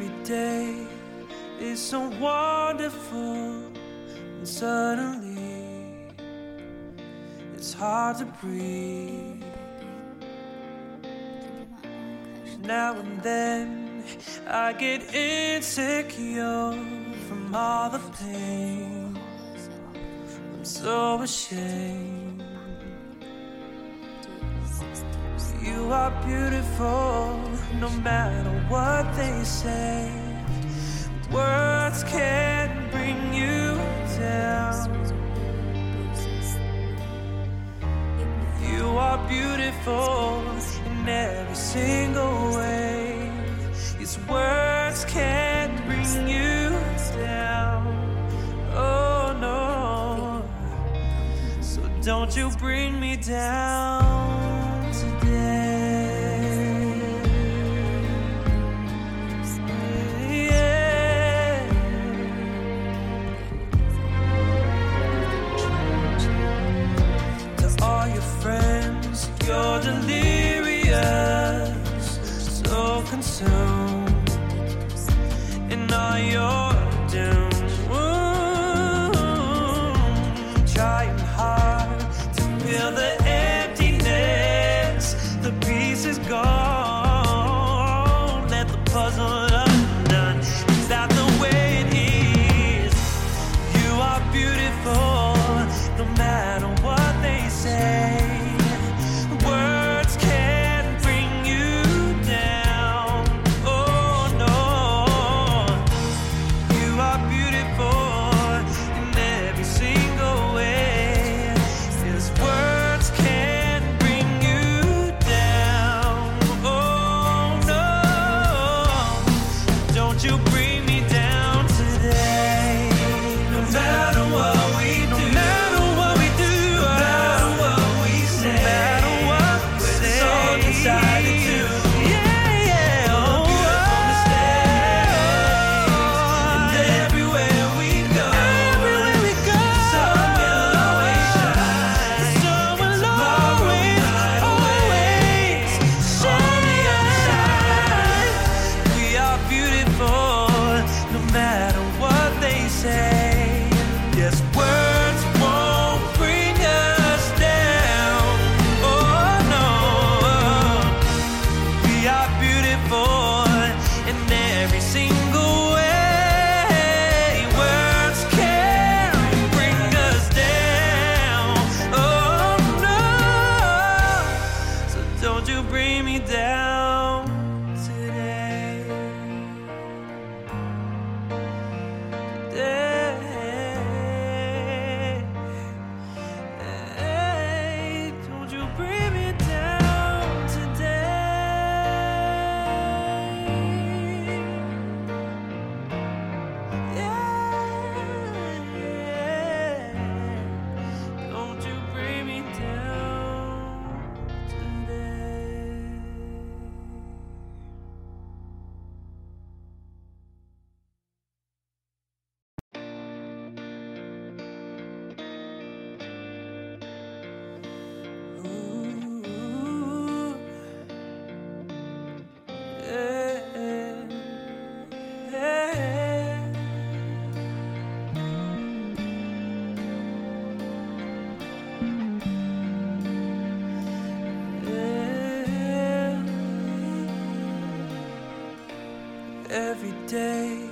Every day is so wonderful, and suddenly it's hard to breathe. Now and then I get insecure from all the pain. I'm so ashamed. You are beautiful no matter what they say. Words can't bring you down. You are beautiful in every single way. These words can't bring you down. Oh no. So don't you bring me down say. Yes, day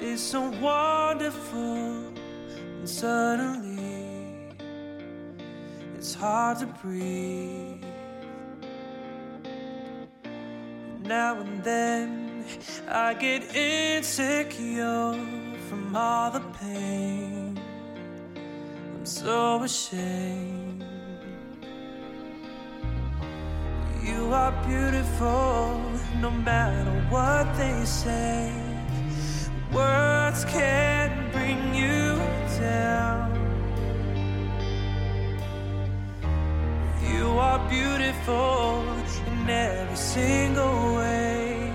is so wonderful, and suddenly it's hard to breathe. Now and then I get insecure from all the pain. I'm so ashamed. You are beautiful no matter what they say. Words can't bring you down. You are beautiful in every single way.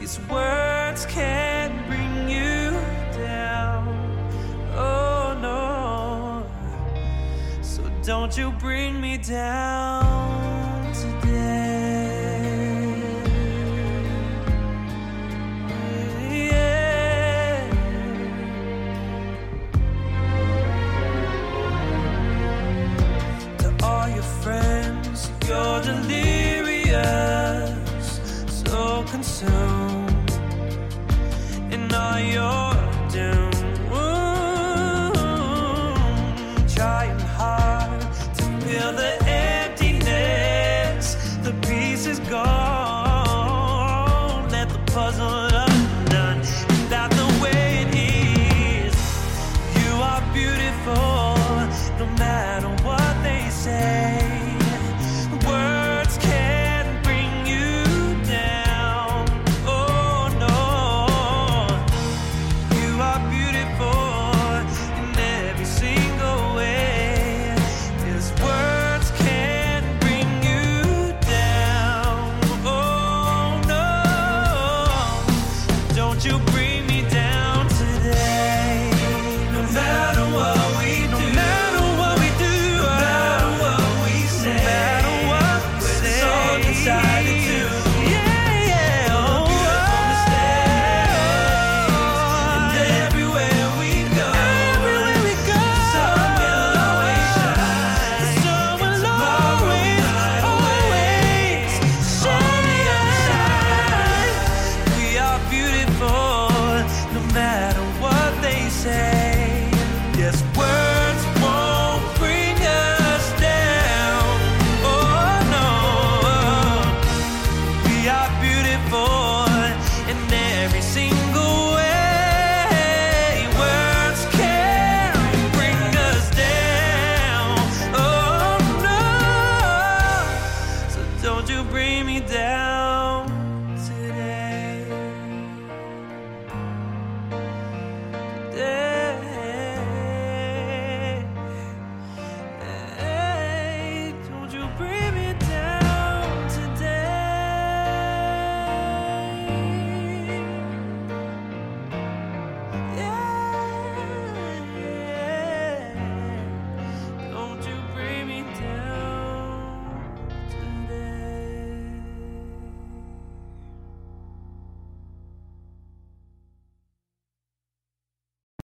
These words can't bring you down. Oh no. So don't you bring me down